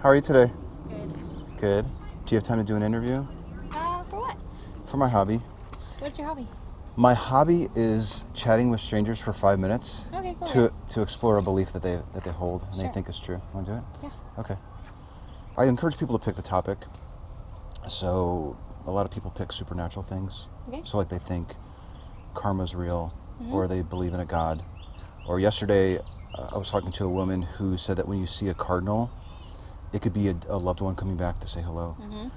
How are you today? Good. Good. Do you have time to do an interview? Uh, for what? For my hobby. What's your hobby? My hobby is chatting with strangers for five minutes Okay, cool. to to explore a belief that they that they hold and they think is true. Want to do it? Yeah. Okay. I encourage people to pick the topic. So a lot of people pick supernatural things. Okay. So like they think karma's real, Mhm. or they believe in a god. Or yesterday, uh, I was talking to a woman who said that when you see a cardinal, it could be a, a loved one coming back to say hello. Mm-hmm.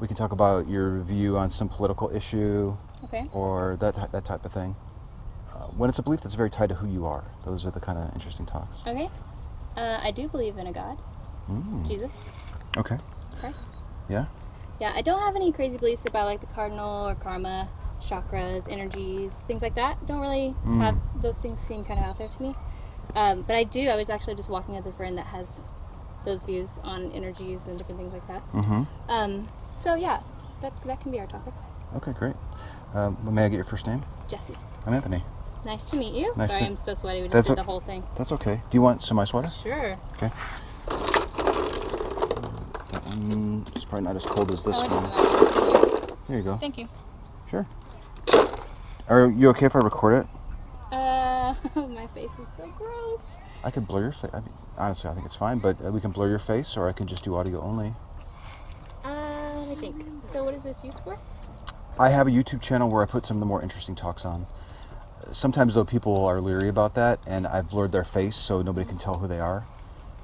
We can talk about your view on some political issue Okay. or that that type of thing. Uh, when it's a belief that's very tied to who you are, those are the kind of interesting talks. Okay. Uh, I do believe in a God, Mm. Jesus Okay. Christ. Yeah. Yeah, I don't have any crazy beliefs about like the cardinal or karma, chakras, energies, things like that. Don't really Mm. have those things seem kind of out there to me. Um, but I do. I was actually just walking with a friend that has those views on energies and different things like that. Mm-hmm. Um, so yeah, that that can be our topic. Okay, great. Um, may I get your first name? Jessie, I'm Anthony. nice to meet you. Nice Sorry, to- I'm so sweaty. We just That's did the whole thing. That's okay. Do you want some ice water? Sure. Okay. That one is probably not as cold as this Oh, one. There you go. Thank you. Sure. Are you okay if I record it? Uh, my face is so gross. I could blur your face. I mean, honestly, I think it's fine, but uh, we can blur your face, or I can just do audio only. Uh, let me think. So, what is this used for? I have a YouTube channel where I put some of the more interesting talks on. Sometimes, though, people are leery about that, and I've blurred their face so nobody can tell who they are.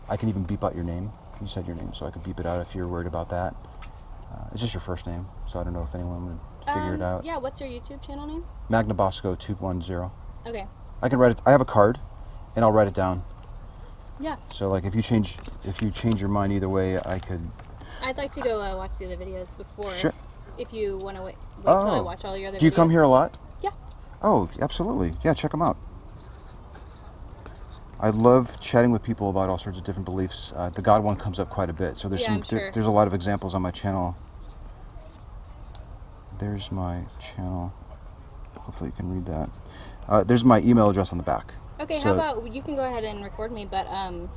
I can even beep out your name. You said your name, so I could beep it out if you're worried about that. Uh, it's just your first name, so I don't know if anyone would figure it Um, out. Yeah, what's your YouTube channel name? Magnabosco 210. Okay. I can write it. I have a card, and I'll write it down. Yeah. So, like, if you change, if you change your mind either way, I could. I'd like to go uh, watch the other videos before. Sure. If you want to wait, wait till I Oh. watch all your other videos. Do you come here a lot? Yeah. Oh, absolutely. Yeah, check them out. I love chatting with people about all sorts of different beliefs. Uh, the God one comes up quite a bit, so there's Yeah, some. I'm there- there's a lot of examples on my channel. There's my channel. Hopefully you can read that. Uh, there's my email address on the back. Okay, So- how about you can go ahead and record me, but um,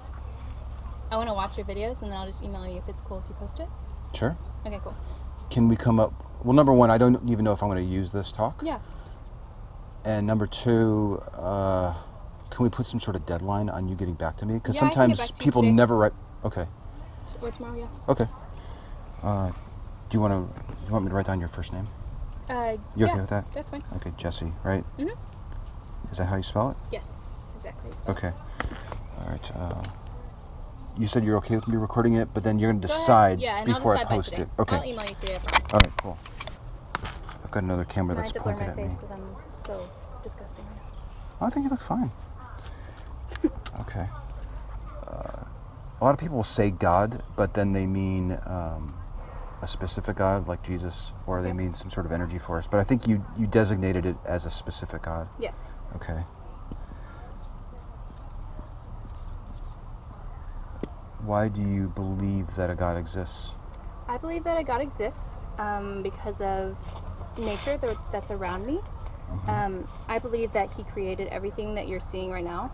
I want to watch your videos and then I'll just email you if it's cool if you post it. Sure. Okay, cool. Can we come up? Well, number one, I don't even know if I'm going to use this talk. Yeah. And number two, uh, can we put some sort of deadline on you getting back to me? Because Yeah, I can get sometimes people never write. Okay. Or tomorrow, yeah. Okay. Uh, do you want to? You want me to write down your first name? Uh, You yeah, okay with that? That's fine. Okay, Jessie, right? Mhm. Is that how you spell it? Yes, that's exactly. how you spell. Okay. All right. Uh, you said you're okay with me recording it, but then you're going to Go ahead. decide Yeah, and before I'll I decide by post today. it. Okay. I'll email you today. I. All right. Cool. I've got another camera I that's had to blur pointed my at me. face because I'm so disgusting right. I think you look fine. Okay. Uh, a lot of people will say God, but then they mean um, a specific God, like Jesus, or they mean some sort of energy force. But I think you you designated it as a specific God. Yes. Okay. Why do you believe that a God exists? I believe that a God exists um, because of nature that, that's around me. Um, I believe that He created everything that you're seeing right now.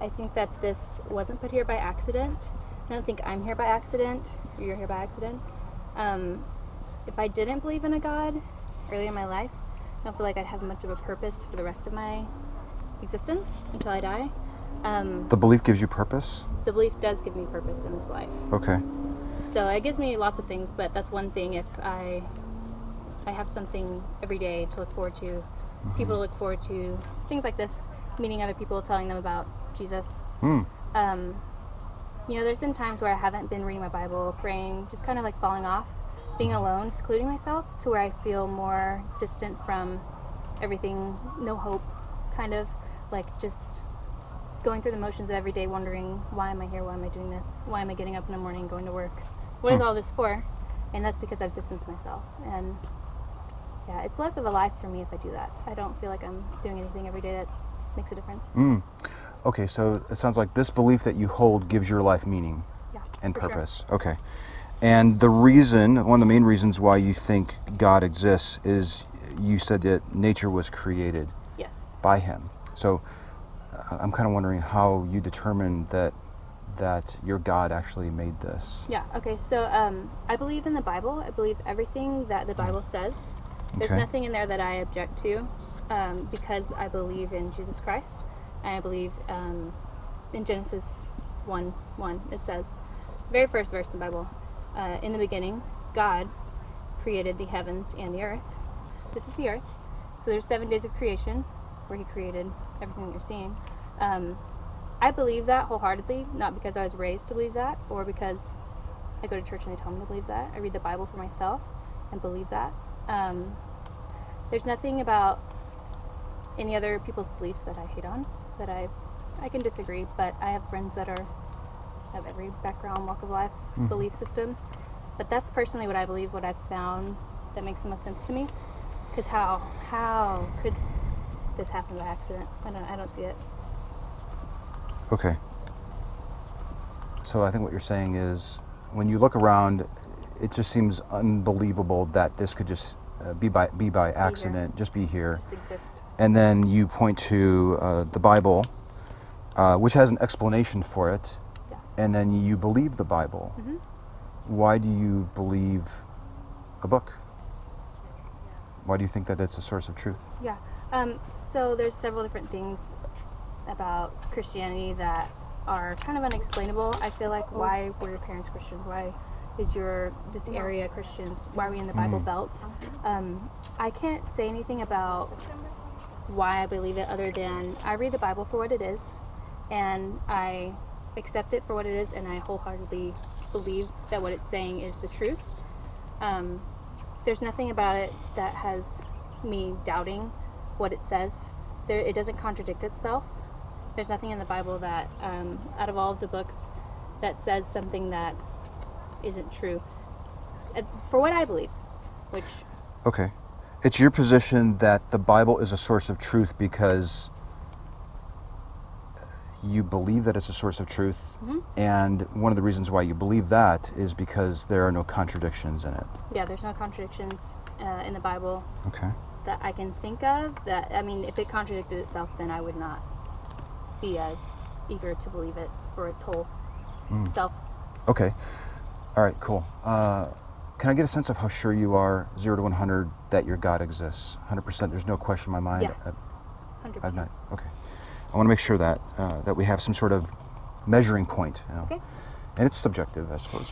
I think that this wasn't put here by accident. I don't think I'm here by accident or you're here by accident. Um, if I didn't believe in a God earlier in my life, I don't feel like I'd have much of a purpose for the rest of my existence until I die. Um, The belief gives you purpose? the belief does give me purpose in this life. Okay. So it gives me lots of things, but that's one thing. If I I have something every day to look forward to, people to look forward to, things like this, meeting other people, telling them about Jesus. Hmm. Um, you know, there's been times where I haven't been reading my Bible, praying, just kind of like falling off, being alone, secluding myself to where I feel more distant from everything, no hope, kind of like just going through the motions of every day, wondering why am I here? Why am I doing this? Why am I getting up in the morning, going to work? What is Hmm. all this for? And that's because I've distanced myself. And yeah, it's less of a life for me if I do that. I don't feel like I'm doing anything every day that makes a difference. Mm. Okay, so it sounds like this belief that you hold gives your life meaning Yeah, and for sure. purpose. Okay. And the reason, one of the main reasons why you think God exists is you said that nature was created Yes. by him. So uh, I'm kind of wondering how you determined that that your God actually made this. Yeah. Okay. So um, I believe in the Bible. I believe everything that the Bible says. There's Okay. nothing in there that I object to, um, because I believe in Jesus Christ, and I believe um, in Genesis one one. It says, very first verse in the Bible, uh, in the beginning, God created the heavens and the earth. This is the earth. So there's seven days of creation, where He created everything that you're seeing. Um, I believe that wholeheartedly, not because I was raised to believe that or because I go to church and they tell me to believe that. I read the Bible for myself and believe that. Um, there's nothing about any other people's beliefs that I hate on, that I I can disagree, but I have friends that are of every background, walk of life, Mhm. belief system. But that's personally what I believe, what I've found that makes the most sense to me. Because how how could this happen by accident? I don't I don't see it. Okay. So I think what you're saying is when you look around, it just seems unbelievable that this could just uh, be by be by Just be accident, just be here. Just exist. And then you point to uh, the Bible, uh, which has an explanation for it, Yeah. and then you believe the Bible. hmm Why do you believe a book? Why do you think that that's a source of truth? Yeah. Um, so there's several different things about Christianity that are kind of unexplainable. I feel like why were your parents Christians? Why is your this area Christians? Why are we in the Bible Mm. Belt? Um, I can't say anything about why I believe it other than I read the Bible for what it is, and I accept it for what it is, and I wholeheartedly believe that what it's saying is the truth. Um, there's nothing about it that has me doubting what it says. There, it doesn't contradict itself. There's nothing in the Bible that, um, out of all of the books, that says something that isn't true. Uh, For what I believe, which Okay. It's your position that the Bible is a source of truth because you believe that it's a source of truth, Mhm. and one of the reasons why you believe that is because there are no contradictions in it. yeah, there's no contradictions uh, in the Bible Okay. that I can think of. That I mean, if it contradicted itself, then I would not be as eager to believe it for its whole Mm. self. Okay. All right. Cool. Uh, can I get a sense of how sure you are, zero to one hundred, that your God exists? Hundred percent. There's no question in my mind. Yeah. Hundred I've not. Okay. I want to make sure that uh, that we have some sort of measuring point. You know? Okay. And it's subjective, I suppose.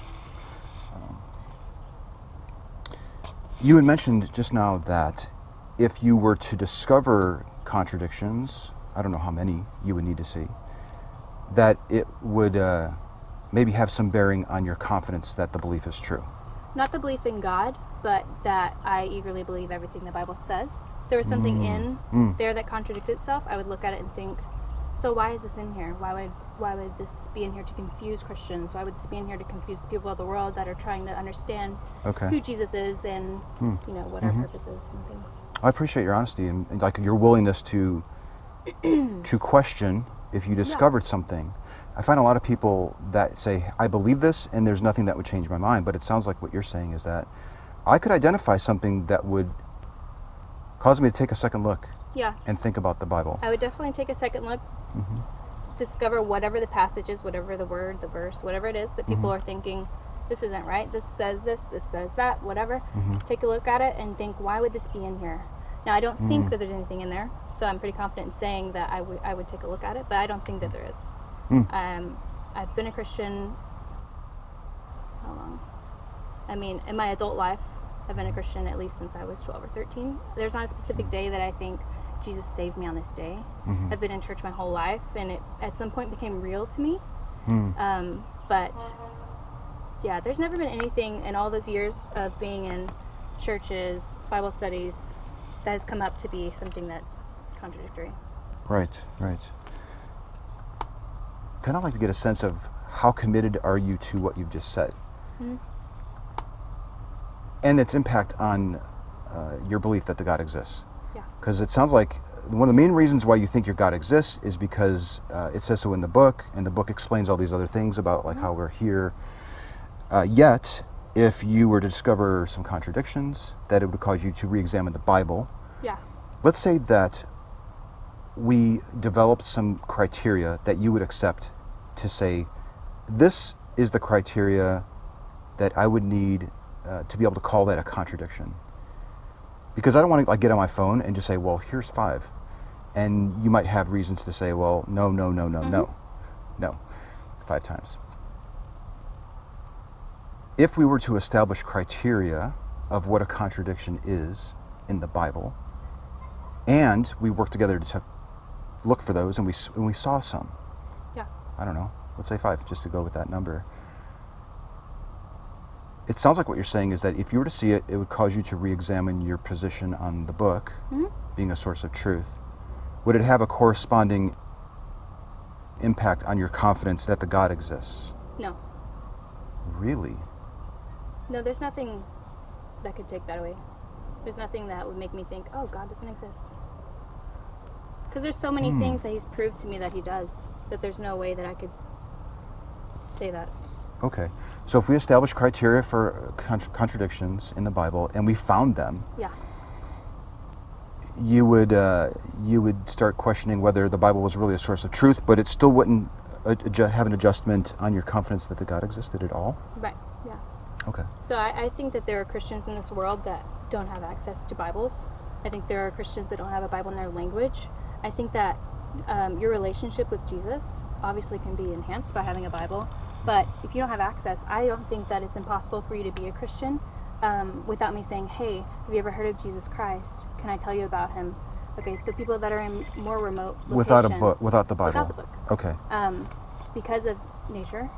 Um, you had mentioned just now that if you were to discover contradictions, I don't know how many you would need to see, that it would uh, maybe have some bearing on your confidence that the belief is true. Not the belief in God, but that I eagerly believe everything the Bible says. There was something Mm, in mm. there that contradicted itself. I would look at it and think, so why is this in here? Why would why would this be in here to confuse Christians? Why would this be in here to confuse the people of the world that are trying to understand Okay. who Jesus is and Hmm. you know what our Mhm. purpose is and things? I appreciate your honesty and, and like your willingness to to question if you discovered something. I find a lot of people that say, I believe this and there's nothing that would change my mind, but it sounds like what you're saying is that I could identify something that would cause me to take a second look Yeah, and think about the Bible. I would definitely take a second look, hmm discover whatever the passage is, whatever the word, the verse, whatever it is that people Mhm. are thinking, this isn't right. This says this. This says that. Whatever. hmm take a look at it and think, why would this be in here? Now, I don't think Mm. that there's anything in there, so I'm pretty confident in saying that I would I would take a look at it, but I don't think that there is. Mm. Um, I've been a Christian. How long? I mean, in my adult life, I've been a Christian at least since I was 12 or 13. There's not a specific day that I think Jesus saved me on this day. Mhm. I've been in church my whole life, and it at some point became real to me. Mm. Um, but yeah, there's never been anything in all those years of being in churches, Bible studies, that has come up to be something that's contradictory. Right, right. Kind of like to get a sense of how committed are you to what you've just said, Mhm. and its impact on uh, your belief that the God exists. Yeah. Because it sounds like one of the main reasons why you think your God exists is because uh, it says so in the book, and the book explains all these other things about like how we're here. Uh, yet, if you were to discover some contradictions, that it would cause you to re-examine the Bible. Yeah. Let's say that we developed some criteria that you would accept to say, this is the criteria that I would need uh, to be able to call that a contradiction. Because I don't want to like get on my phone and just say, well, here's five, and you might have reasons to say, well, no, no, no, no, no, no, five times. If we were to establish criteria of what a contradiction is in the Bible, and we work together to look for those, and we and we saw some. Yeah. I don't know. Let's say five, just to go with that number. It sounds like what you're saying is that if you were to see it, it would cause you to re-examine your position on the book Mhm. being a source of truth. Would it have a corresponding impact on your confidence that the God exists? No. Really? No, there's nothing that could take that away. There's nothing that would make me think, oh, God doesn't exist. Because there's so many Hmm. things that He's proved to me that He does that there's no way that I could say that. Okay. So if we establish criteria for contra- contradictions in the Bible and we found them, Yeah. you would uh, you would start questioning whether the Bible was really a source of truth, but it still wouldn't uh, have an adjustment on your confidence that the God existed at all. Right. Yeah. Okay. So I, I think that there are Christians in this world that don't have access to Bibles. I think there are Christians that don't have a Bible in their language. I think that um, your relationship with Jesus obviously can be enhanced by having a Bible. But if you don't have access, I don't think that it's impossible for you to be a Christian um, without me saying, hey, have you ever heard of Jesus Christ? Can I tell you about him? Okay, so people that are in more remote locations. Without a book, without the Bible. Without the book Okay. um, because of nature,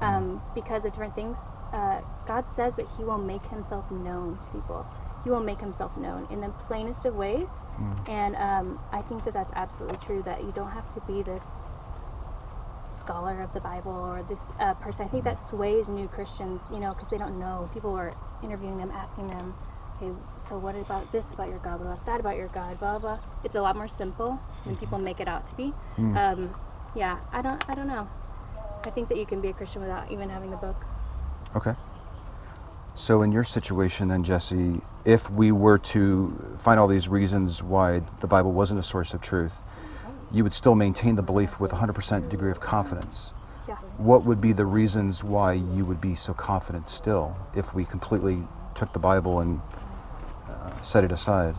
um, because of different things, uh, God says that He will make Himself known to people. He will make Himself known in the plainest of ways. And um, I think that that's absolutely true, that you don't have to be this scholar of the Bible or this uh, person. I think that sways new Christians, you know, because they don't know. People are interviewing them, asking them, okay, so what about this about your God? What about that about your God? Blah, blah, blah. It's a lot more simple than people make it out to be. Um, yeah, I don't, I don't know. I think that you can be a Christian without even having the book. Okay. So in your situation then, Jessie, if we were to find all these reasons why the Bible wasn't a source of truth, you would still maintain the belief with 100% degree of confidence. Yeah. What would be the reasons why you would be so confident still if we completely took the Bible and uh, set it aside?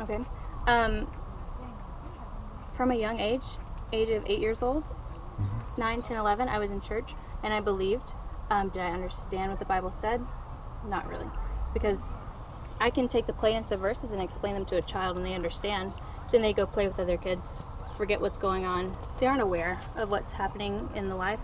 Okay. Um, from a young age, age of eight years old, nine, ten, eleven, I was in church and I believed. Um, did I understand what the Bible said? Not really. Because I can take the plainest of verses and explain them to a child and they understand. Then they go play with other kids, forget what's going on. They aren't aware of what's happening in the life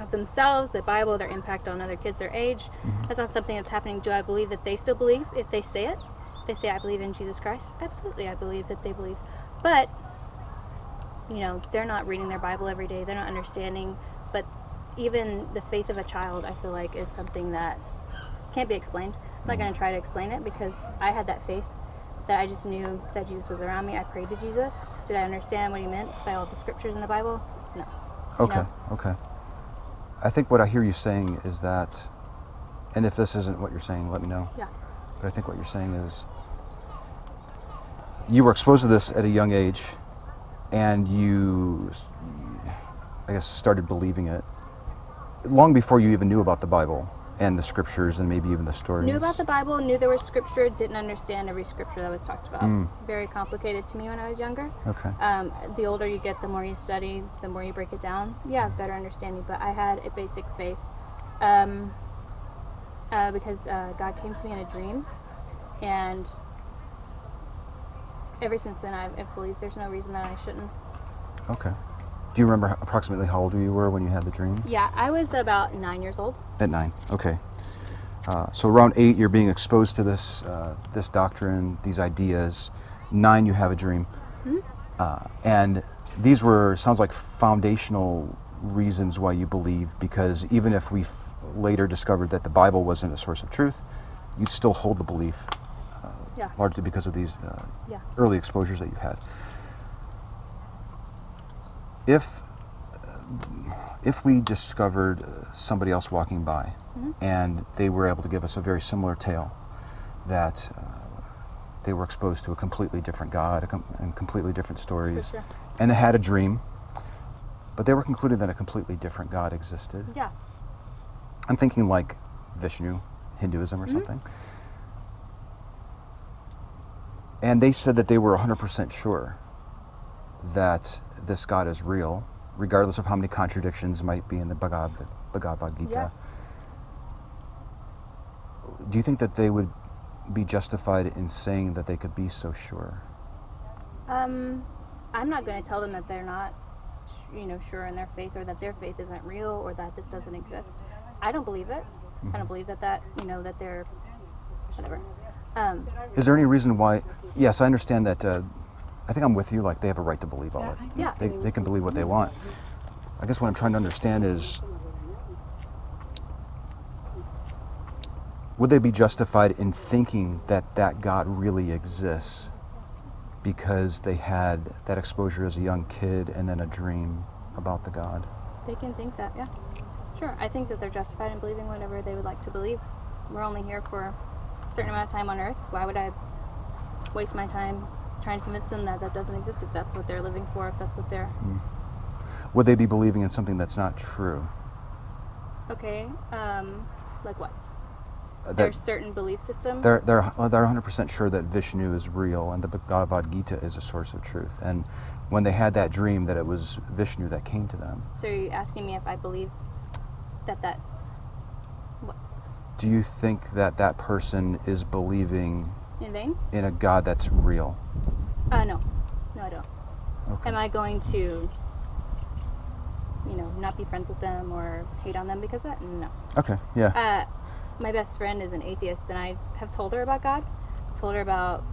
of themselves, the Bible, their impact on other kids their age. Mm-hmm. That's not something that's happening. Do I believe that they still believe if they say it? They say, I believe in Jesus Christ. Absolutely, I believe that they believe. But, you know, they're not reading their Bible every day, they're not understanding. But even the faith of a child, I feel like, is something that can't be explained. I'm not going to try to explain it because I had that faith that I just knew that Jesus was around me. I prayed to Jesus. Did I understand what he meant by all the scriptures in the Bible? No. You Okay, know? okay. I think what I hear you saying is that, and if this isn't what you're saying, let me know. Yeah. But I think what you're saying is you were exposed to this at a young age and you, I guess, started believing it long before you even knew about the Bible and the scriptures and maybe even the stories. Knew about the Bible, knew there was scripture, didn't understand every scripture that was talked about. Mm. Very complicated to me when I was younger. Okay. Um, the older you get, the more you study, the more you break it down. Yeah, better understanding. But I had a basic faith um, uh, because uh, God came to me in a dream, and ever since then I've, I've believed there's no reason that I shouldn't. Okay. Do you remember approximately how old you were when you had the dream? Yeah, I was about nine years old. At nine. Okay. Uh, so around eight, you're being exposed to this uh, this doctrine, these ideas. Nine, you have a dream, uh, and these were sounds like foundational reasons why you believe because even if we f- later discovered that the Bible wasn't a source of truth, you'd still hold the belief Yeah. largely because of these uh, Yeah. early exposures that you've had. If if we discovered uh, somebody else walking by Mhm. and they were able to give us a very similar tale that uh, they were exposed to a completely different God com- and completely different stories sure. and they had a dream but they were concluded that a completely different God existed. Yeah. I'm thinking like Vishnu, Hinduism or Mhm. something. And they said that they were 100% sure that this God is real, regardless of how many contradictions might be in the Bhagavad, Bhagavad Gita. Yeah. Do you think that they would be justified in saying that they could be so sure? Um, I'm not going to tell them that they're not, you know, sure in their faith or that their faith isn't real or that this doesn't exist. I don't believe it. I don't believe that that, you know, that they're, whatever. Um, Is there any reason why? Yes, I understand that. Uh, I think I'm with you. Like they have a right to believe all it. Yeah. They, they can believe what they want. I guess what I'm trying to understand is, would they be justified in thinking that that God really exists because they had that exposure as a young kid and then a dream about the God? they can think that, yeah. Sure. I think that they're justified in believing whatever they would like to believe. We're only here for a certain amount of time on earth. Why would I waste my time trying to convince them that that doesn't exist if that's what they're living for, if that's what they're. Would they be believing in something that's not true? Okay. Um, like what? Uh, That There's certain belief system. they're they're they're 100% sure that Vishnu is real and the Bhagavad Gita is a source of truth. And when they had that dream, that it was Vishnu that came to them. So are you asking me if I believe that that's what Do you think that that person is believing in vain? in a God that's real? Uh, no, no, I don't. Okay. Am I going to, you know, not be friends with them or hate on them because of that? No. Okay. Yeah. Uh, my best friend is an atheist, and I have told her about God, told her about,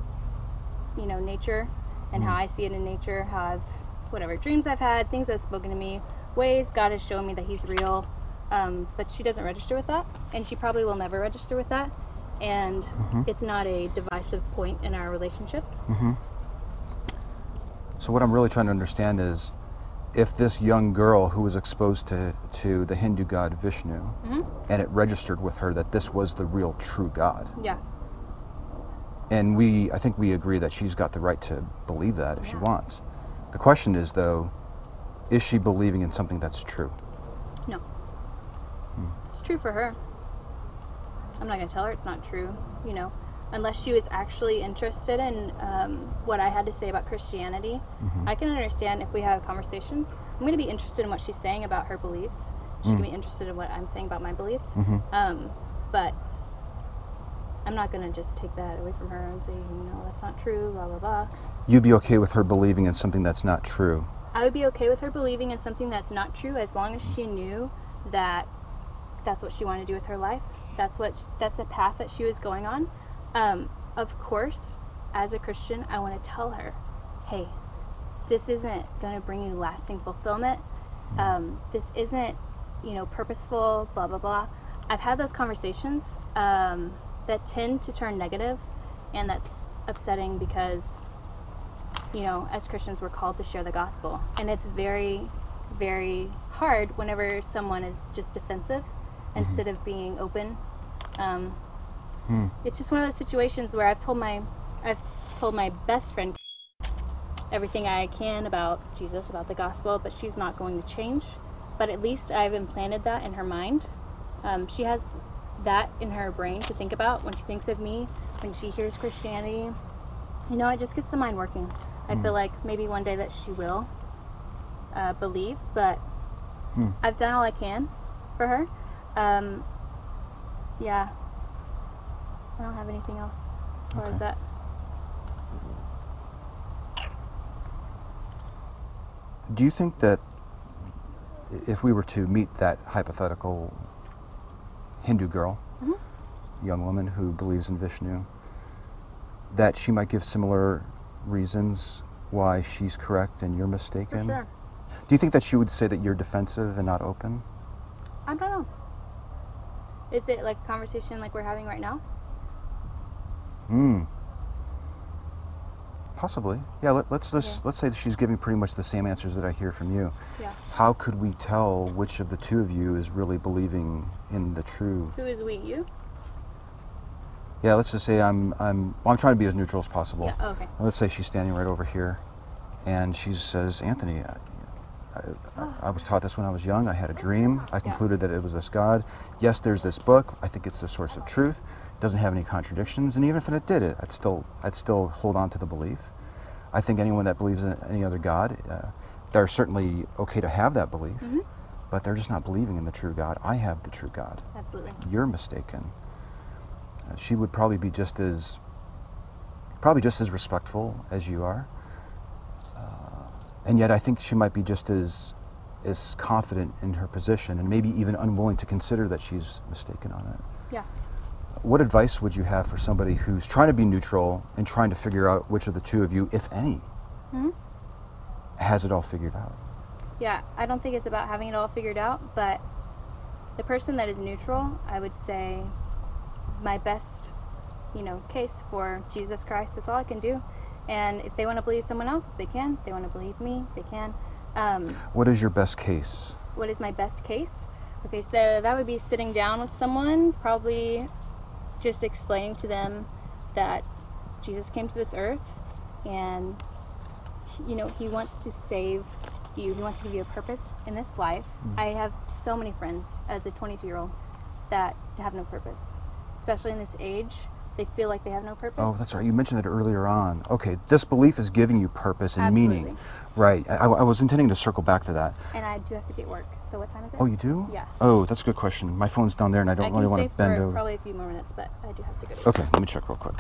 you know, nature and how Mm. I see it in nature, how I've, whatever dreams I've had, things that have spoken to me, ways God has shown me that He's real. Um, but she doesn't register with that, and she probably will never register with that. And Mhm. it's not a divisive point in our relationship. hmm So what I'm really trying to understand is, if this young girl who was exposed to to the Hindu god Vishnu, hmm and it registered with her that this was the real true God, Yeah. and we I think we agree that she's got the right to believe that if she wants. The question is though, is she believing in something that's true? No. It's true for her. I'm not going to tell her it's not true, you know, unless she was actually interested in um, what I had to say about Christianity. Mhm. I can understand if we have a conversation. I'm going to be interested in what she's saying about her beliefs. She Mm. can be interested in what I'm saying about my beliefs. Mhm. Um, but I'm not going to just take that away from her and say, you know, that's not true, blah, blah, blah. You'd be okay with her believing in something that's not true. I would be okay with her believing in something that's not true as long as she knew that that's what she wanted to do with her life. That's what that's the path that she was going on. Um, of course, as a Christian, I want to tell her, "Hey, this isn't going to bring you lasting fulfillment. Um, this isn't, you know, purposeful. Blah blah blah." I've had those conversations um, that tend to turn negative, and that's upsetting because you know, as Christians, we're called to share the gospel. And it's very, very hard whenever someone is just defensive instead of being open. Um, Hmm. it's just one of those situations where I've told my, I've told my best friend everything I can about Jesus, about the gospel, but she's not going to change. But at least I've implanted that in her mind. Um, she has that in her brain to think about when she thinks of me, when she hears Christianity. You know, it just gets the mind working. I feel like maybe one day that she will uh, believe, but Hmm. I've done all I can for her. Um, yeah. I don't have anything else as far as that. Do you think that if we were to meet that hypothetical Hindu girl, Mhm. young woman who believes in Vishnu, that she might give similar reasons why she's correct and you're For mistaken? sure. Do you think that she would say that you're defensive and not open? I don't know. Is it like a conversation like we're having right now? Hmm. Possibly. Yeah. Let, let's let's Okay. let's say that she's giving pretty much the same answers that I hear from you. Yeah. How could we tell which of the two of you is really believing in the true? Who is we? You? Yeah. Let's just say I'm I'm well, I'm trying to be as neutral as possible. Yeah. Oh, okay. Let's say she's standing right over here, and she says, "Anthony, I, I, I was taught this when I was young. I had a dream. I concluded that it was this God. Yes, there's this book. I think it's the source of truth. Doesn't have any contradictions. And even if it did it, I'd still I'd still hold on to the belief. I think anyone that believes in any other God, uh, they're certainly okay to have that belief, Mhm. but they're just not believing in the true God. I have the true God. Absolutely. You're mistaken." Uh, she would probably be just as probably just as respectful as you are uh, and yet I think she might be just as as confident in her position and maybe even unwilling to consider that she's mistaken on it. Yeah. What advice would you have for somebody who's trying to be neutral and trying to figure out which of the two of you, if any, hmm has it all figured out? Yeah. I don't think it's about having it all figured out, but the person that is neutral, I would say, my best, you know, case for Jesus Christ. That's all I can do. And if they want to believe someone else, they can. If they want to believe me, they can. Um, What is your best case? what is my best case? Okay, so that would be sitting down with someone, probably just explaining to them that Jesus came to this earth and you know, he wants to save you. He wants to give you a purpose in this life. Mm. I have so many friends as a 22-year-old that have no purpose. Especially in this age, they feel like they have no purpose. Oh, that's right. You mentioned it earlier on. Okay, this belief is giving you purpose and meaning. Right. I, I was intending to circle back to that. And I do have to be at work. So what time is it? Oh, you do? Yeah. Oh, that's a good question. My phone's down there, and I don't I really want to bend over. probably a few more minutes, but I do have to go to. Okay, let me check real quick.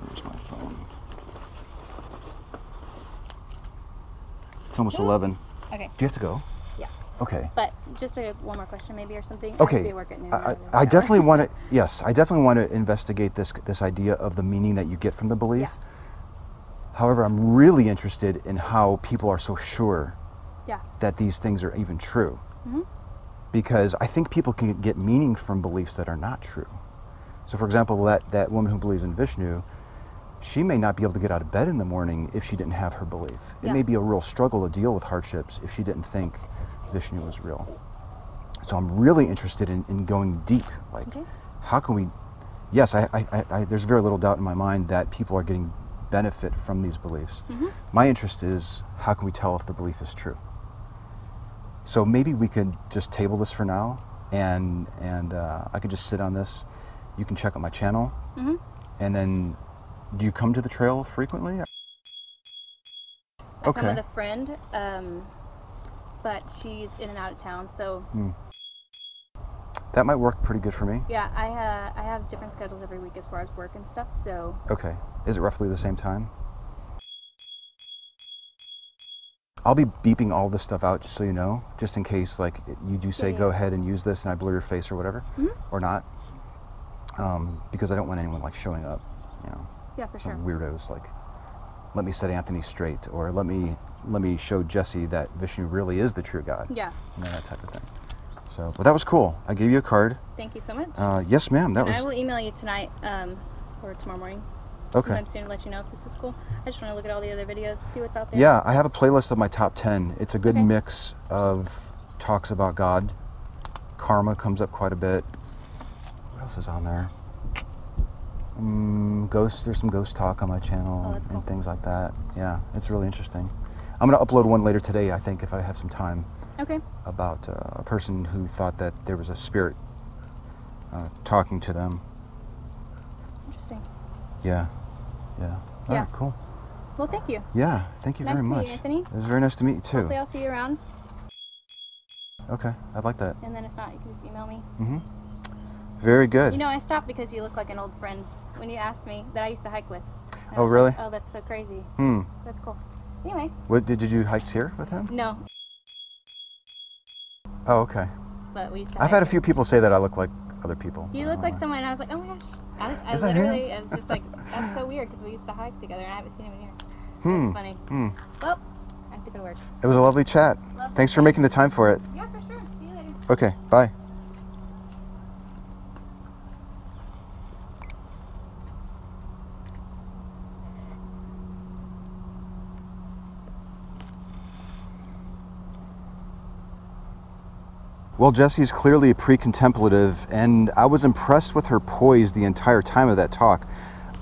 Where's my phone? It's almost 11. Okay. Do you have to go? Yeah. Okay. But just a, one more question, maybe, or something. I have to Okay. be at work at noon. I, I. I definitely want to. Yes, I definitely want to investigate this this idea of the meaning that you get from the belief. Yeah. However, I'm really interested in how people are so sure Yeah. that these things are even true. Mhm. Because I think people can get meaning from beliefs that are not true. So, for example, that, that woman who believes in Vishnu, she may not be able to get out of bed in the morning if she didn't have her belief. It Yeah. may be a real struggle to deal with hardships if she didn't think Vishnu was real. So, I'm really interested in, in going deep. Like, Okay. how can we? Yes, I, I, I, there's very little doubt in my mind that people are getting benefit from these beliefs. Mhm. My interest is how can we tell if the belief is true? So maybe we could just table this for now, and and uh, I could just sit on this. You can check out my channel, Mhm. and then do you come to the trail frequently? I come Okay. with a friend, um, but she's in and out of town. So That might work pretty good for me. yeah, I uh, I have different schedules every week as far as work and stuff. So Okay. Is it roughly the same time? I'll be beeping all this stuff out just so you know, just in case like you do say Yeah, go ahead and use this and I blur your face or whatever, Mhm. or not, um, because I don't want anyone like showing up, you know, yeah, for sure. some weirdos like let me set Anthony straight or let me let me show Jessie that Vishnu really is the true God, Yeah. you know that type of thing. So, but that was cool. I gave you a card. Thank you so much. Uh, yes, ma'am. That and I will email you tonight um, or tomorrow morning. Okay. Sometime soon to let you know if this is cool. I just want to look at all the other videos, see what's out there. Yeah, I have a playlist of my top 10. It's a good Okay. mix of talks about God. Karma comes up quite a bit. What else is on there? Mm, ghosts, there's some ghost talk on my channel Oh, cool. and things like that. Yeah, it's really interesting. I'm going to upload one later today, I think, if I have some time, Okay. about uh, a person who thought that there was a spirit uh, talking to them. Interesting. Yeah, yeah. All Yeah. right, cool. Well, thank you. Yeah, thank you Nice very to meet much. you, Anthony. It was very nice to meet you too. Hopefully, I'll see you around. Okay, I'd like that. And then if not, you can just email me. hmm Very good. You know, I stopped because you look like an old friend when you asked me that I used to hike with. And Oh, really? like, oh, that's so crazy. Hmm. That's cool. Anyway, What did you do hikes here with him? no, Oh, okay. but we used to. I've had a few people say that I look like other people. You look like someone. and I was like, oh my gosh. I, I Is that him? literally, I was just like, that's so weird because we used to hike together and I haven't seen him in years. Hmm. That's funny. Hmm. Well, I have to go to work. It was a lovely chat. Love Thanks for making the time for it. Yeah, for sure. See you later. Okay, bye. Well, Jessie's clearly pre-contemplative, and I was impressed with her poise the entire time of that talk.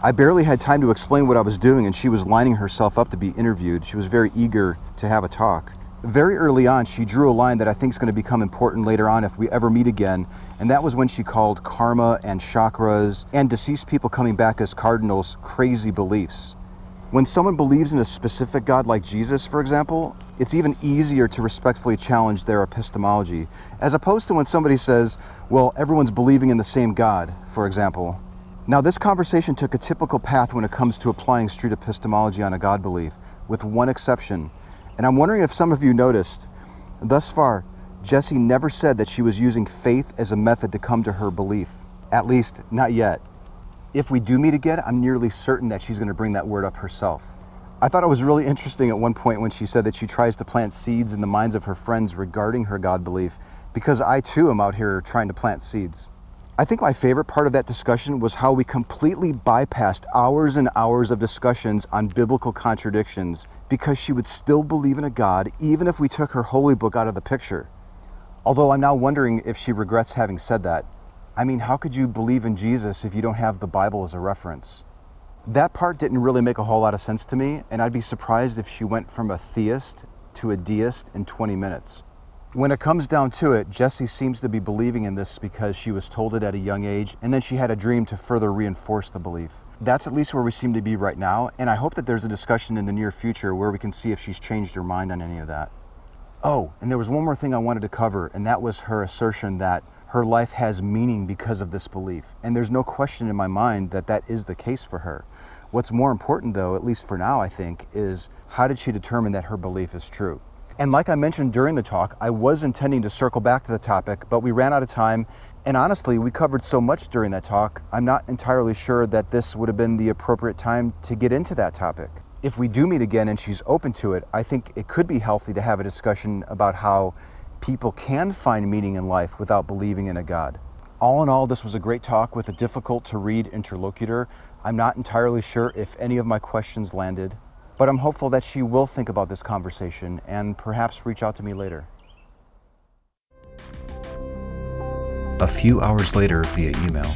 I barely had time to explain what I was doing, and she was lining herself up to be interviewed. She was very eager to have a talk. Very early on, she drew a line that I think is going to become important later on if we ever meet again, and that was when she called karma and chakras and deceased people coming back as cardinals crazy beliefs. When someone believes in a specific God like Jesus, for example, it's even easier to respectfully challenge their epistemology, as opposed to when somebody says, well, everyone's believing in the same God, for example. Now, this conversation took a typical path when it comes to applying street epistemology on a God belief, with one exception. And I'm wondering if some of you noticed. Thus far, Jessie never said that she was using faith as a method to come to her belief. At least, not yet. If we do meet again, I'm nearly certain that she's going to bring that word up herself. I thought it was really interesting at one point when she said that she tries to plant seeds in the minds of her friends regarding her God belief, because I too am out here trying to plant seeds. I think my favorite part of that discussion was how we completely bypassed hours and hours of discussions on biblical contradictions because she would still believe in a God even if we took her holy book out of the picture. Although I'm now wondering if she regrets having said that. I mean, how could you believe in Jesus if you don't have the Bible as a reference? That part didn't really make a whole lot of sense to me, and I'd be surprised if she went from a theist to a deist in 20 minutes. When it comes down to it, Jessie seems to be believing in this because she was told it at a young age, and then she had a dream to further reinforce the belief. That's at least where we seem to be right now, and I hope that there's a discussion in the near future where we can see if she's changed her mind on any of that. Oh, and there was one more thing I wanted to cover, and that was her assertion that her life has meaning because of this belief. And there's no question in my mind that that is the case for her. What's more important, though, at least for now, I think, is how did she determine that her belief is true? And like I mentioned during the talk, I was intending to circle back to the topic, but we ran out of time. And honestly, we covered so much during that talk, I'm not entirely sure that this would have been the appropriate time to get into that topic. If we do meet again and she's open to it, I think it could be healthy to have a discussion about how people can find meaning in life without believing in a God. All in all, this was a great talk with a difficult to read interlocutor. I'm not entirely sure if any of my questions landed, but I'm hopeful that she will think about this conversation and perhaps reach out to me later. A few hours later, via email.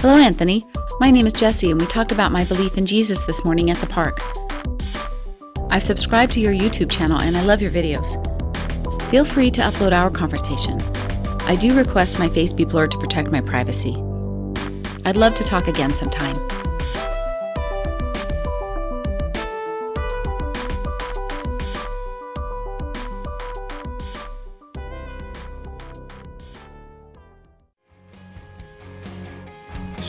Hello, Anthony. My name is Jessie, and we talked about my belief in Jesus this morning at the park. I've subscribed to your YouTube channel and I love your videos. Feel free to upload our conversation. I do request my face be blurred to protect my privacy. I'd love to talk again sometime.